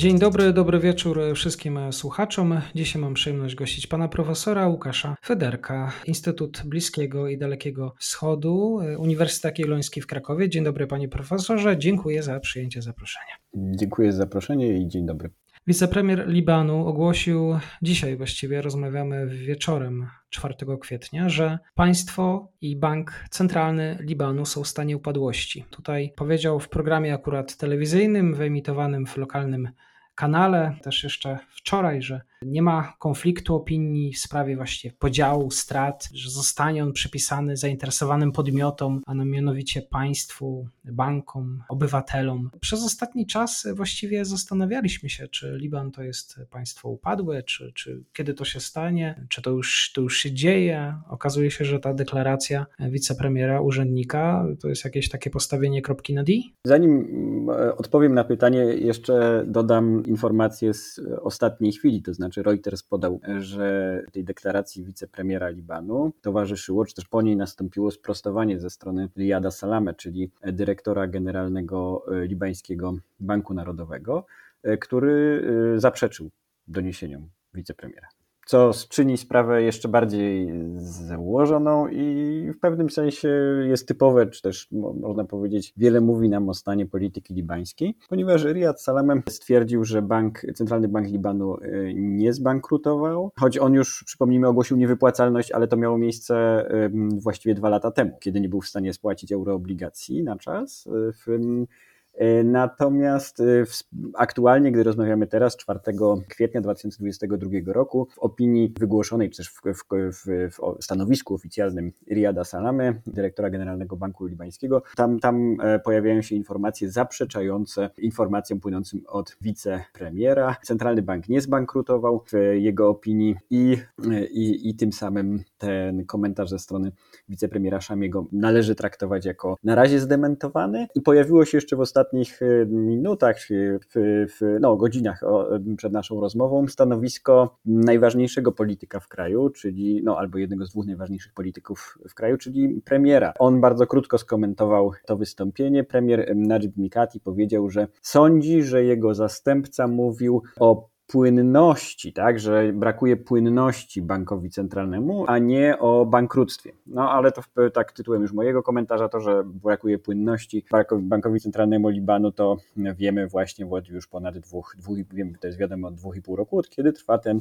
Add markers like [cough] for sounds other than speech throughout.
Dzień dobry, dobry wieczór wszystkim słuchaczom. Dzisiaj mam przyjemność gościć pana profesora Łukasza Federka, Instytut Bliskiego i Dalekiego Wschodu, Uniwersytet Jagielloński w Krakowie. Dzień dobry panie profesorze, dziękuję za przyjęcie zaproszenia. Dziękuję za zaproszenie i dzień dobry. Wicepremier Libanu ogłosił, dzisiaj właściwie rozmawiamy wieczorem 4 kwietnia, że państwo i bank centralny Libanu są w stanie upadłości. Tutaj powiedział w programie akurat telewizyjnym, wyemitowanym w lokalnym kanale, też jeszcze wczoraj, że nie ma konfliktu opinii w sprawie właśnie podziału strat, że zostanie on przypisany zainteresowanym podmiotom, a mianowicie państwu, bankom, obywatelom. Przez ostatni czas właściwie zastanawialiśmy się, czy Liban to jest państwo upadłe, czy, czy kiedy to się stanie, czy to już, to już się dzieje. Okazuje się, że ta deklaracja wicepremiera, urzędnika to jest jakieś takie postawienie kropki na D? Zanim e, odpowiem na pytanie, jeszcze dodam informację z ostatniej chwili, to znaczy Reuters podał, że tej deklaracji wicepremiera Libanu towarzyszyło, czy też po niej nastąpiło sprostowanie ze strony Riyada Salame, czyli dyrektora generalnego e, libańskiego Banku Narodowego, e, który e, zaprzeczył doniesieniom wicepremiera co czyni sprawę jeszcze bardziej złożoną i w pewnym sensie jest typowe, czy też można powiedzieć, wiele mówi nam o stanie polityki libańskiej, ponieważ Riyad Salamem stwierdził, że bank, Centralny Bank Libanu y, nie zbankrutował, choć on już, przypomnijmy, ogłosił niewypłacalność, ale to miało miejsce właściwie dwa lata temu, kiedy nie był w stanie spłacić euroobligacji na czas. W E, natomiast e, aktualnie, gdy rozmawiamy teraz, 4 kwietnia 2022 roku, w opinii wygłoszonej, też w, w, w, w stanowisku oficjalnym Riyada Salame, dyrektora Generalnego Banku Libańskiego, tam, tam e, pojawiają się informacje zaprzeczające informacjom płynącym od wicepremiera. Centralny Bank nie zbankrutował w jego opinii i, i, i tym samym ten komentarz ze strony wicepremiera Szamiego należy traktować jako na razie zdementowany i pojawiło się jeszcze w ostatnich y, minutach, w, w, no, godzinach przed naszą rozmową stanowisko najważniejszego polityka w kraju, czyli no, albo jednego z dwóch najważniejszych polityków w kraju, czyli premiera. On bardzo krótko skomentował to wystąpienie. Premier Najib Mikati powiedział, że sądzi, że jego zastępca mówił o płynności, tak, że brakuje płynności bankowi centralnemu, a nie o bankructwie. No ale to tak tytułem już mojego komentarza, to, że brakuje płynności bankowi centralnemu Libanu, to wiemy właśnie od już ponad dwóch, dwóch wiem, to jest wiadomo od dwóch i pół roku, od kiedy trwa ten,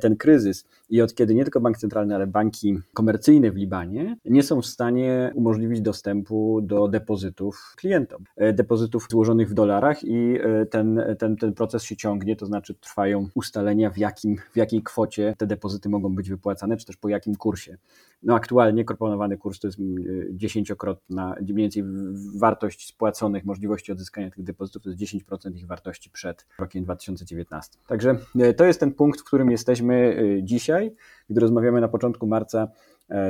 ten kryzys i od kiedy nie tylko bank centralny, ale banki komercyjne w Libanie nie są w stanie umożliwić dostępu do depozytów klientom. Depozytów złożonych w dolarach i ten, ten, ten proces się ciągnie, to znaczy trwa trwają ustalenia, w, jakim, w jakiej kwocie te depozyty mogą być wypłacane, czy też po jakim kursie. No aktualnie proponowany kurs to jest mm, dziesięciokrotna, mniej więcej wartość spłaconych, możliwości odzyskania tych depozytów to jest 10% ich wartości przed rokiem 2019. Także e, to jest ten punkt, w którym jesteśmy e, dzisiaj, gdy rozmawiamy na początku marca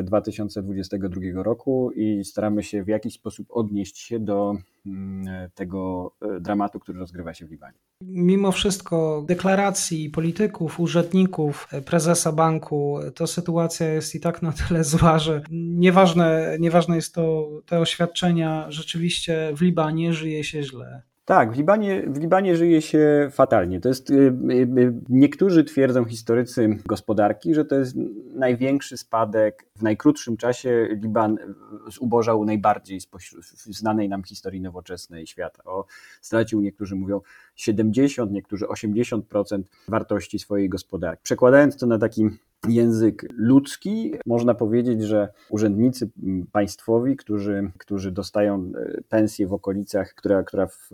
2022 roku i staramy się w jakiś sposób odnieść się do mm, tego e, dramatu, który rozgrywa się w Libanie. Mimo wszystko deklaracji polityków, urzędników, prezesa banku, to sytuacja jest i tak na tyle [laughs] zła, że nieważne, nieważne jest to, te oświadczenia, rzeczywiście w Libanie żyje się źle. Tak, w Libanie, w Libanie żyje się fatalnie. To jest, y, y, y, niektórzy twierdzą, historycy gospodarki, że to jest największy spadek w najkrótszym czasie. Liban zubożał najbardziej spośród znanej nam historii nowoczesnej świata. O, stracił, niektórzy mówią, 70, niektórzy 80% wartości swojej gospodarki. Przekładając to na taki język ludzki. Można powiedzieć, że urzędnicy państwowi, którzy, którzy dostają e, pensję w okolicach, która, która w,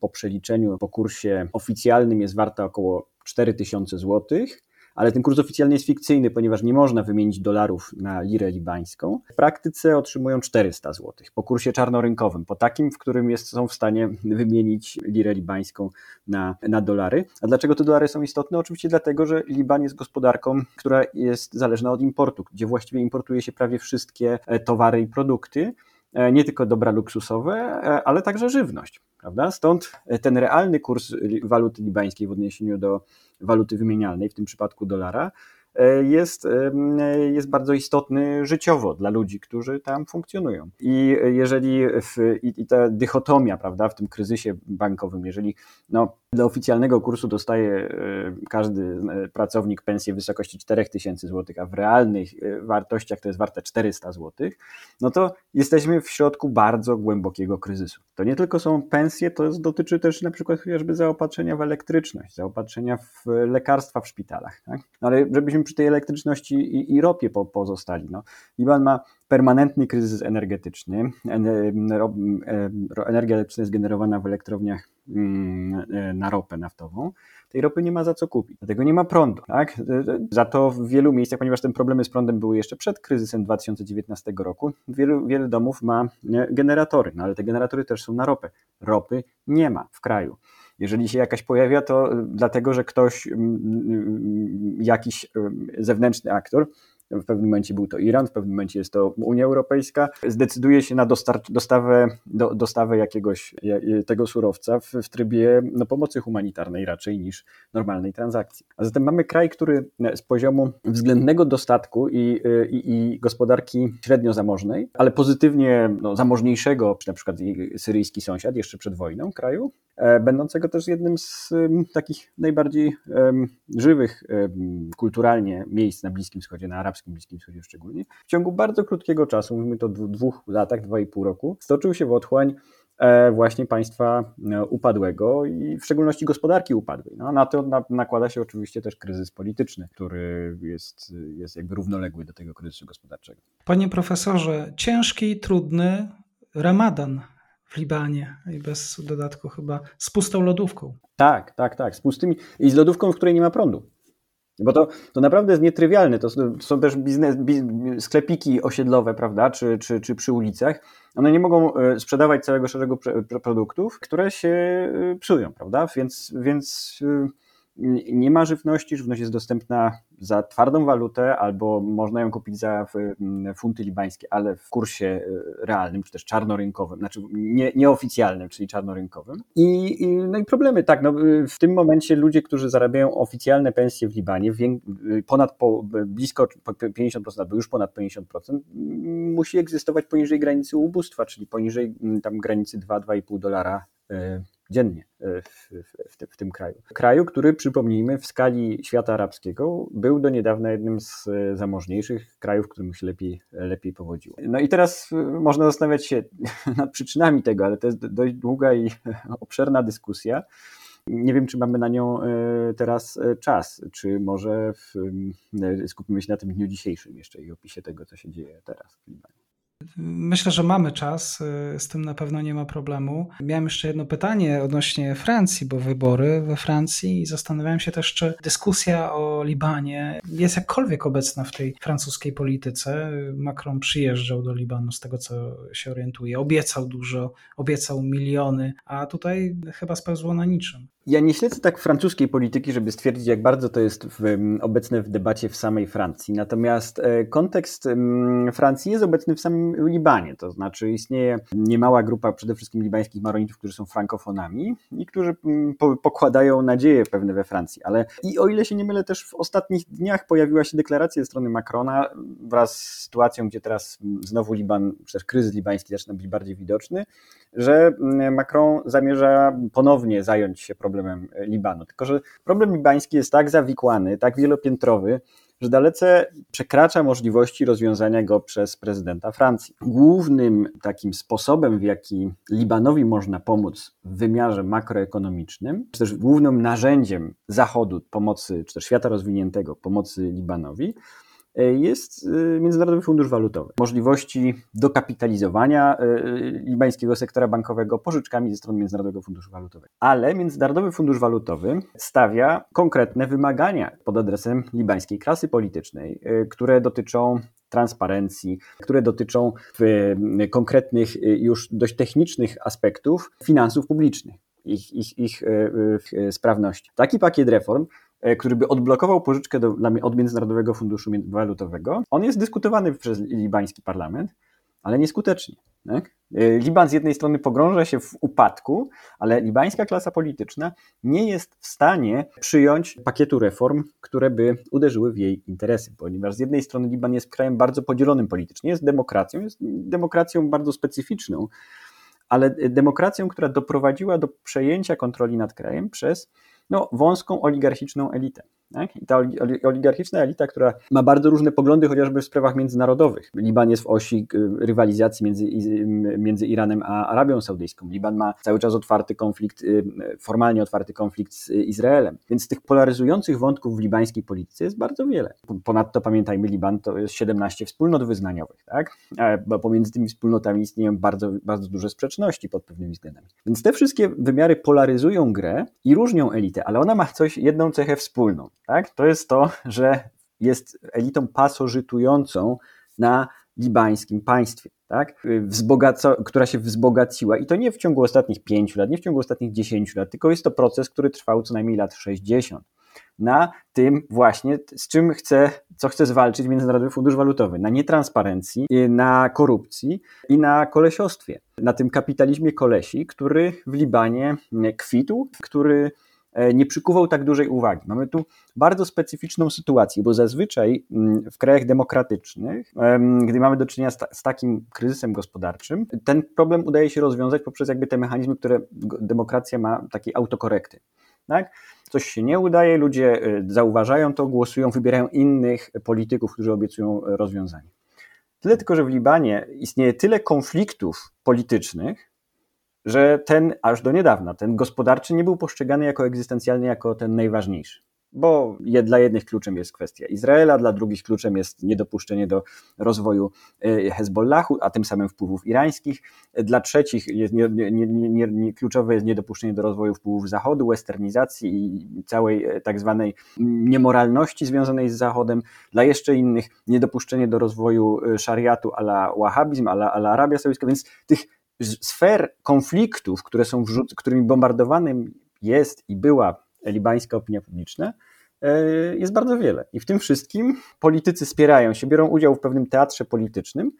po przeliczeniu, po kursie oficjalnym jest warta około 4000 złotych, ale ten kurs oficjalny jest fikcyjny, ponieważ nie można wymienić dolarów na lirę libańską. W praktyce otrzymują 400 zł po kursie czarnorynkowym, po takim, w którym jest, są w stanie wymienić lirę libańską na, na dolary. A dlaczego te dolary są istotne? Oczywiście dlatego, że Liban jest gospodarką, która jest zależna od importu, gdzie właściwie importuje się prawie wszystkie e, towary i produkty nie tylko dobra luksusowe, ale także żywność. Prawda? Stąd ten realny kurs waluty libańskiej w odniesieniu do waluty wymienialnej, w tym przypadku dolara, E, jest, jest bardzo istotny życiowo dla ludzi, którzy tam funkcjonują. I jeżeli w, i, i ta dychotomia, prawda, w tym kryzysie bankowym, jeżeli no, do oficjalnego kursu dostaje e, każdy e, pracownik pensję w wysokości 4000 zł, a w realnych wartościach to jest warte 400 zł, no to jesteśmy w środku bardzo głębokiego kryzysu. To nie tylko są pensje, to dotyczy też na przykład chociażby zaopatrzenia w elektryczność, zaopatrzenia w lekarstwa w szpitalach. Tak? No ale żebyśmy przy tej elektryczności i, i ropie po, pozostali. No. Liban ma permanentny kryzys energetyczny. Energia elektryczna jest generowana w elektrowniach mm, e, na ropę naftową. Tej ropy nie ma za co kupić, dlatego nie ma prądu. Tak? Za to w wielu miejscach, ponieważ te problemy z prądem były jeszcze przed kryzysem 2019 roku, wielu, wiele domów ma generatory, no ale te generatory też są na ropę. Ropy nie ma w kraju. Jeżeli się jakaś pojawia, to dlatego, że ktoś, jakiś zewnętrzny aktor, w pewnym momencie był to Iran, w pewnym momencie jest to Unia Europejska, zdecyduje się na dostawę, do, dostawę jakiegoś tego surowca w, w trybie no, pomocy humanitarnej raczej niż normalnej transakcji. A zatem mamy kraj, który z poziomu względnego dostatku i, i, i gospodarki średnio zamożnej, ale pozytywnie no, zamożniejszego, na przykład syryjski sąsiad jeszcze przed wojną kraju, e, będącego też jednym z takich najbardziej żywych kulturalnie miejsc na Bliskim Wschodzie, na Arabskim Bliskim Wschodzie szczególnie, w ciągu bardzo krótkiego czasu, mówimy to dwóch latach, dwa i pół roku, stoczył się w otchłań e, właśnie państwa e, upadłego i w szczególności gospodarki upadłej. No, na to nakłada się oczywiście też kryzys polityczny, który jest, jest jakby równoległy do tego kryzysu gospodarczego. Panie profesorze, ciężki, trudny ramadan w Libanie i bez dodatku chyba z pustą lodówką. Tak, tak, tak, z pustymi i z lodówką, w której nie ma prądu. Bo to, to naprawdę jest nietrywialne. To są też biznes, biznes, sklepiki osiedlowe, prawda, czy, czy, czy przy ulicach. One nie mogą e, sprzedawać całego szeregu produktów, które się e, psują, prawda? Więc, więc e, nie ma żywności, żywność jest dostępna za twardą walutę, albo można ją kupić za mm, funty libańskie, ale w kursie y, realnym, czy też czarnorynkowym, znaczy nie, nieoficjalnym, czyli czarnorynkowym. I, i, no i problemy, tak, no, y, w tym momencie ludzie, którzy zarabiają oficjalne pensje w Libanie, y, ponad po, blisko 50%, albo już ponad 50%, musi egzystować poniżej granicy ubóstwa, czyli poniżej mm, tam granicy 2-2,5 dolara dziennie e, w, w, w, tym kraju. Kraju, który przypomnijmy w skali świata arabskiego był do niedawna jednym z e, zamożniejszych krajów, którym się lepiej, lepiej powodziło. No i teraz e, można zastanawiać się [laughs] nad przyczynami tego, ale to jest dość długa i [laughs] obszerna dyskusja. Nie wiem, czy mamy na nią teraz czas, czy może skupimy się na tym dniu dzisiejszym jeszcze i opisie tego, co się dzieje teraz w Libanie. Myślę, że mamy czas, y, z tym na pewno nie ma problemu. Miałem jeszcze jedno pytanie odnośnie Francji, bo wybory we Francji i zastanawiałem się też, czy dyskusja o Libanie jest jakkolwiek obecna w tej francuskiej polityce. Macron przyjeżdżał do Libanu, z tego co się orientuje, obiecał dużo, obiecał miliony, a tutaj chyba spełzło na niczym. Ja nie śledzę tak francuskiej polityki, żeby stwierdzić, jak bardzo to jest w, obecne w debacie w samej Francji. Natomiast e, kontekst Francji jest obecny w samym Libanie. To znaczy, istnieje niemała grupa przede wszystkim libańskich maronitów, którzy są frankofonami i którzy pokładają nadzieje pewne we Francji. Ale i o ile się nie mylę, też w ostatnich dniach pojawiła się deklaracja ze strony Macrona wraz z sytuacją, gdzie teraz znowu Liban, też kryzys libański zaczyna być bardziej widoczny, że Macron zamierza ponownie zająć się problemem problemem e, Libanu. Tylko, że problem libański jest tak zawikłany, tak wielopiętrowy, że dalece przekracza możliwości rozwiązania go przez prezydenta Francji. Głównym takim sposobem, w jaki Libanowi można pomóc w wymiarze makroekonomicznym, czy też głównym narzędziem Zachodu pomocy, czy też świata rozwiniętego pomocy Libanowi, jest y, Międzynarodowy Fundusz Walutowy. Możliwości dokapitalizowania y, libańskiego sektora bankowego pożyczkami ze strony Międzynarodowego Funduszu Walutowego. Ale Międzynarodowy Fundusz Walutowy stawia konkretne wymagania pod adresem libańskiej klasy politycznej, które dotyczą transparencji, które dotyczą konkretnych, już dość technicznych aspektów finansów publicznych. Ich, ich, ich, ich sprawności. Taki pakiet reform E, który by odblokował pożyczkę do, od Międzynarodowego Funduszu Walutowego. On jest dyskutowany przez libański parlament, ale nieskutecznie. Tak? E, Liban z jednej strony pogrąża się w upadku, ale libańska klasa polityczna nie jest w stanie przyjąć pakietu reform, które by uderzyły w jej interesy, ponieważ z jednej strony Liban jest krajem bardzo podzielonym politycznie, jest demokracją, jest demokracją bardzo specyficzną, ale demokracją, która doprowadziła do przejęcia kontroli nad krajem przez no, wąską oligarchiczną elitę. Tak? I ta oligarchiczna elita, która ma bardzo różne poglądy, chociażby w sprawach międzynarodowych. Liban jest w osi y, rywalizacji między, między Iranem a Arabią Saudyjską. Liban ma cały czas otwarty konflikt, y, formalnie otwarty konflikt z Izraelem. Więc tych polaryzujących wątków w libańskiej polityce jest bardzo wiele. Ponadto pamiętajmy, Liban to jest 17 wspólnot wyznaniowych, tak? Bo pomiędzy tymi wspólnotami istnieją bardzo, bardzo duże sprzeczności pod pewnymi względami. Więc te wszystkie wymiary polaryzują grę i różnią elitę, ale ona ma coś, jedną cechę wspólną tak? to jest to, że jest elitą pasożytującą na libańskim państwie, tak? Wzbogaco, która się wzbogaciła i to nie w ciągu ostatnich pięciu lat, nie w ciągu ostatnich dziesięciu lat, tylko jest to proces, który trwał co najmniej lat 60. Na tym właśnie, z czym chce, co chce zwalczyć Międzynarodowy Fundusz Walutowy, na nietransparencji, na korupcji i na kolesiostwie, na tym kapitalizmie kolesi, który w Libanie kwitł, który nie przykuwał tak dużej uwagi. Mamy tu bardzo specyficzną sytuację, bo zazwyczaj mm, w krajach demokratycznych, gdy mamy do czynienia z, ta, z, takim kryzysem gospodarczym, ten problem udaje się rozwiązać poprzez jakby te mechanizmy, które demokracja ma, takiej autokorekty. Tak? Coś się nie udaje, ludzie e, zauważają to, głosują, wybierają innych polityków, którzy obiecują rozwiązanie. Tyle tylko, że w Libanie istnieje tyle konfliktów politycznych, że ten aż do niedawna, ten gospodarczy nie był postrzegany jako egzystencjalny, jako ten najważniejszy. Bo dla jednych kluczem jest kwestia Izraela, dla drugich kluczem jest niedopuszczenie do rozwoju e, Hezbollahu, a tym samym wpływów irańskich. Dla trzecich jest nie, nie, nie, kluczowe jest niedopuszczenie do rozwoju wpływów Zachodu, westernizacji i całej e, tak zwanej niemoralności związanej z Zachodem. Dla jeszcze innych niedopuszczenie do rozwoju e, szariatu ala wahhabizm, ala, ala Arabia Saudyjska, więc tych sfer konfliktów, które są wrzuc- którymi bombardowanym jest i była libańska opinia publiczna, e, jest bardzo wiele. I w tym wszystkim politycy spierają się, biorą udział w pewnym teatrze politycznym,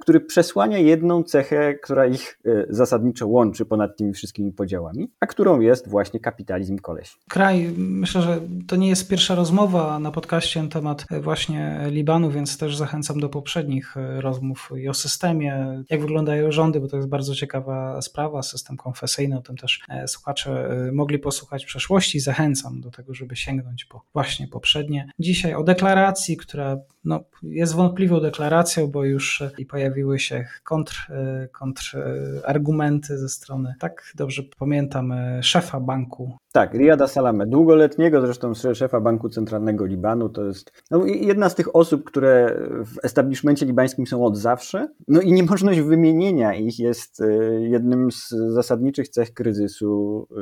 który przesłania jedną cechę, która ich e, zasadniczo łączy ponad tymi wszystkimi podziałami, a którą jest właśnie kapitalizm kolesi. Kraj, myślę, że to nie jest pierwsza rozmowa na podcaście na temat e, właśnie Libanu, więc też zachęcam do poprzednich e, rozmów i o systemie, jak wyglądają rządy, bo to jest bardzo ciekawa sprawa, system konfesyjny, o tym też słuchacze mogli posłuchać w przeszłości. Zachęcam do tego, żeby sięgnąć po właśnie poprzednie. Dzisiaj o deklaracji, która no, jest wątpliwą deklaracją, bo już i pojawiły się kontr, kontrargumenty ze strony, tak dobrze pamiętam, szefa banku. Tak, Riyada Salame, długoletniego zresztą szefa Banku Centralnego Libanu, to jest no, jedna z tych osób, które w establishmencie libańskim są od zawsze. No i niemożność wymienienia ich jest e, jednym z zasadniczych cech kryzysu e,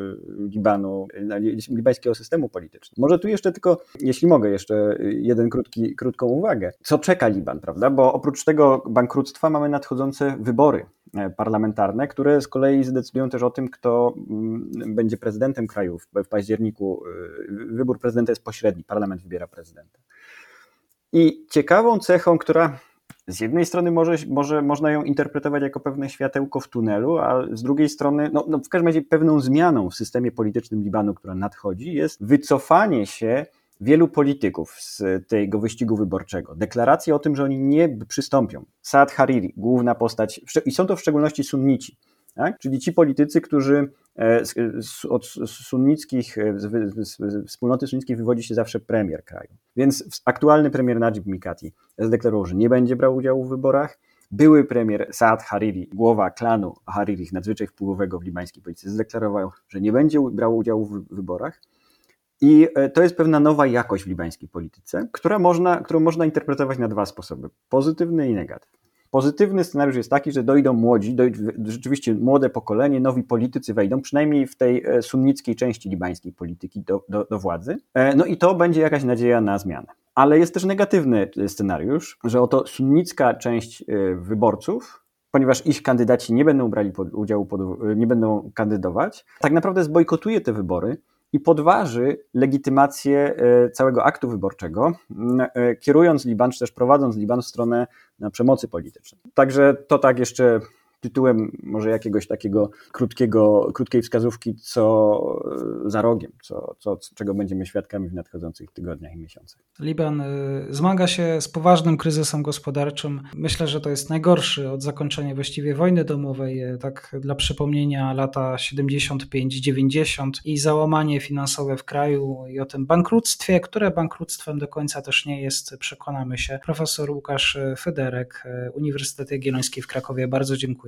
Libanu, e, libańskiego systemu politycznego. Może tu jeszcze tylko, jeśli mogę, jeszcze jeden krótki, krótką uwagę. Co czeka Liban, prawda? Bo oprócz tego bankructwa mamy nadchodzące wybory E, parlamentarne, które z kolei zdecydują też o tym, kto mm, będzie prezydentem kraju w październiku. E, wybór prezydenta jest pośredni, parlament wybiera prezydenta. I ciekawą cechą, która z jednej strony może, może, można ją interpretować jako pewne światełko w tunelu, a z drugiej strony, no, no w każdym razie pewną zmianą w systemie politycznym Libanu, która nadchodzi, jest wycofanie się wielu polityków z tego wyścigu wyborczego. Deklaracje o tym, że oni nie przystąpią. Saad Hariri, główna postać, i są to w szczególności sunnici, tak? czyli ci politycy, którzy e, od sunnickich, e, z wspólnoty sunnickiej wywodzi się zawsze premier kraju. Więc aktualny premier Najib Mikati zdeklarował, że nie będzie brał udziału w wyborach. Były premier Saad Hariri, głowa klanu Hariri, nadzwyczaj wpływowego w libańskiej policji, zdeklarował, że nie będzie brał udziału w wyborach. I e, to jest pewna nowa jakość w libańskiej polityce, która można, którą można interpretować na dwa sposoby: pozytywny i negatywny. Pozytywny scenariusz jest taki, że dojdą młodzi, dojdą, rzeczywiście młode pokolenie, nowi politycy wejdą, przynajmniej w tej e, sunnickiej części libańskiej polityki do, do, do władzy. E, no i to będzie jakaś nadzieja na zmianę. Ale jest też negatywny scenariusz, że oto sunnicka część wyborców ponieważ ich kandydaci nie będą brali udziału, pod, nie będą kandydować, tak naprawdę zbojkotuje te wybory i podważy legitymację całego aktu wyborczego, kierując Liban, czy też prowadząc Liban w stronę przemocy politycznej. Także to tak jeszcze tytułem może jakiegoś takiego krótkiego, krótkiej wskazówki, co e, za rogiem, co, co, czego będziemy świadkami w nadchodzących tygodniach i miesiącach. Liban e, zmaga się z poważnym kryzysem gospodarczym. Myślę, że to jest najgorszy od zakończenia właściwie wojny domowej. E, tak dla przypomnienia lata 75-90 i załamanie finansowe w kraju i o tym bankructwie, które bankructwem do końca też nie jest, przekonamy się. Profesor Łukasz Federek, Uniwersytet Jagielloński w Krakowie. Bardzo dziękuję.